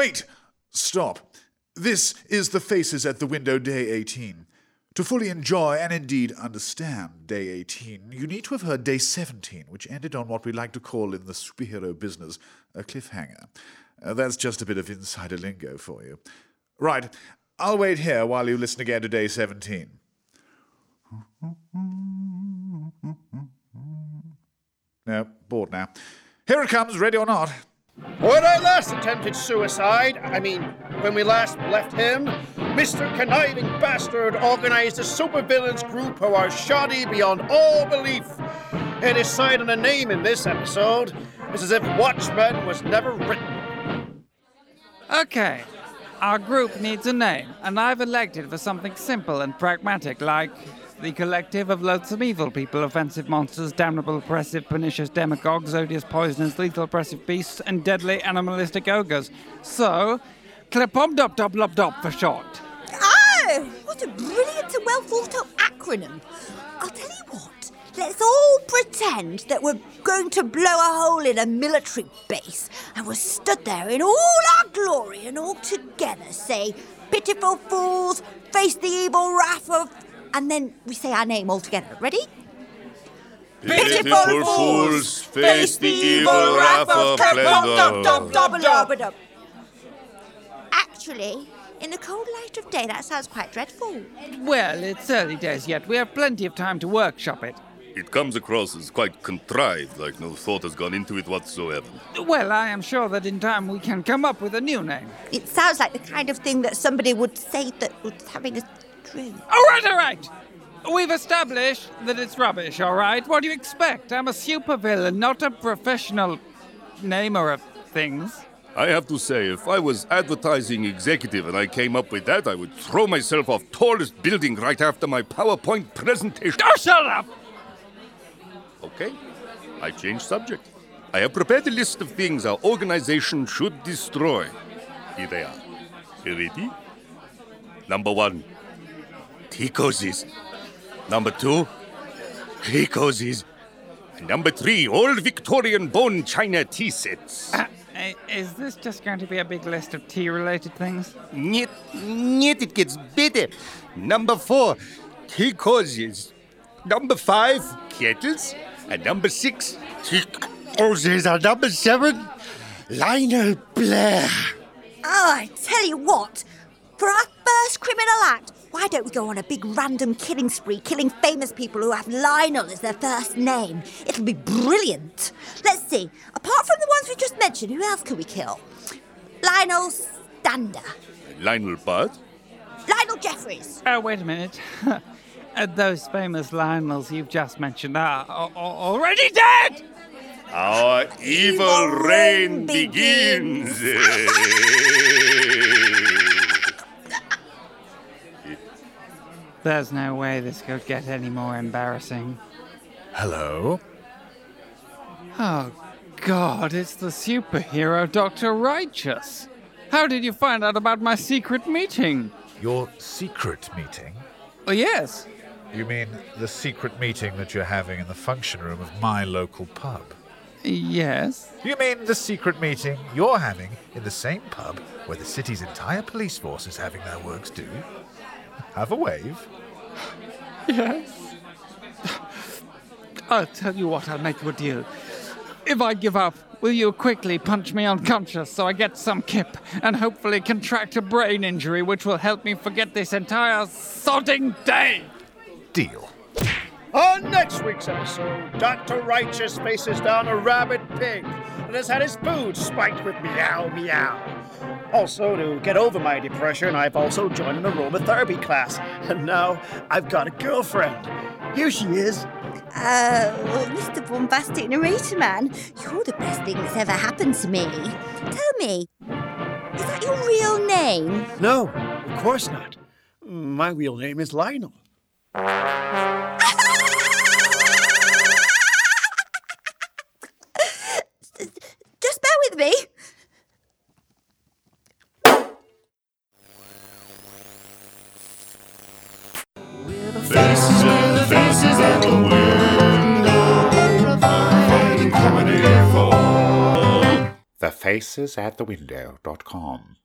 Wait! Stop. This is the Faces at the Window Day 18. To fully enjoy and indeed understand Day 18, you need to have heard Day 17, which ended on what we like to call in the superhero business a cliffhanger. Uh, that's just a bit of insider lingo for you. Right, I'll wait here while you listen again to Day 17. No, bored now. Here it comes, ready or not. When I last attempted suicide, I mean, when we last left him, Mr. Conniving Bastard organized a supervillains group who are shoddy beyond all belief. They decided on a name in this episode. It's as if Watchmen was never written. Okay, our group needs a name, and I've elected for something simple and pragmatic like the collective of loathsome evil people, offensive monsters, damnable, oppressive, pernicious demagogues, odious, poisonous, lethal, oppressive beasts, and deadly animalistic ogres. So, Clipomdop-dop-lop-dop for short. Oh, what a brilliant and well thought out acronym. I'll tell you what, let's all pretend that we're going to blow a hole in a military base and we're stood there in all our glory and all together say, Pitiful fools, face the evil wrath of. And then we say our name all together. Ready? Pitiful fools, face the evil wrath of Klendor. Actually, in the cold light of day, that sounds quite dreadful. Well, it's early days yet. We have plenty of time to workshop it. It comes across as quite contrived, like no thought has gone into it whatsoever. Well, I am sure that in time we can come up with a new name. It sounds like the kind of thing that somebody would say that was having a All right, all right. We've established that it's rubbish, all right? What do you expect? I'm a supervillain, not a professional namer of things. I have to say, if I was advertising executive and I came up with that, I would throw myself off tallest building right after my PowerPoint presentation. Oh, shut up! Okay, I change subject. I have prepared a list of things our organization should destroy. Here they are. You ready? Number one, Tea-cosies. Number two, Ricoses. And number three, old Victorian bone china tea sets. Uh, is this just going to be a big list of tea related things? Niet, niet, it gets better. Number four, Tea-cosies. Number five, kettles. And number six, Tea-cosies. And number seven, Lionel Blair. Oh, I tell you what, for our first criminal act, why don't we go on a big random killing spree, killing famous people who have Lionel as their first name? It'll be brilliant. Let's see, apart from the ones we just mentioned, who else can we kill? Lionel Stander, Lionel Bart. Lionel Jeffries, Oh, wait a minute. Those famous Lionels you've just mentioned are a- a- already dead! Our evil reign begins. There's no way this could get any more embarrassing. Hello? Oh, God, it's the superhero Dr. Righteous. How did you find out about my secret meeting? Your secret meeting? Oh, yes. You mean the secret meeting that you're having in the function room of my local pub? Yes. You mean the secret meeting you're having in the same pub where the city's entire police force is having their works due? Have a wave. Yes. I'll tell you what, I'll make you a deal. If I give up, will you quickly punch me unconscious so I get some kip and hopefully contract a brain injury which will help me forget this entire sodding day? Deal. On next week's episode, Dr. Righteous faces down a rabid pig that has had his food spiked with meow meow. Also, to get over my depression, I've also joined an aromatherapy class, and now I've got a girlfriend. Here she is. Oh, Mr. Bombastic Narrator Man, you're the best thing that's ever happened to me. Tell me, is that your real name? No, of course not. My real name is Lionel. Just bear with me. Faces and the faces at the window. The facesatthewindow.com.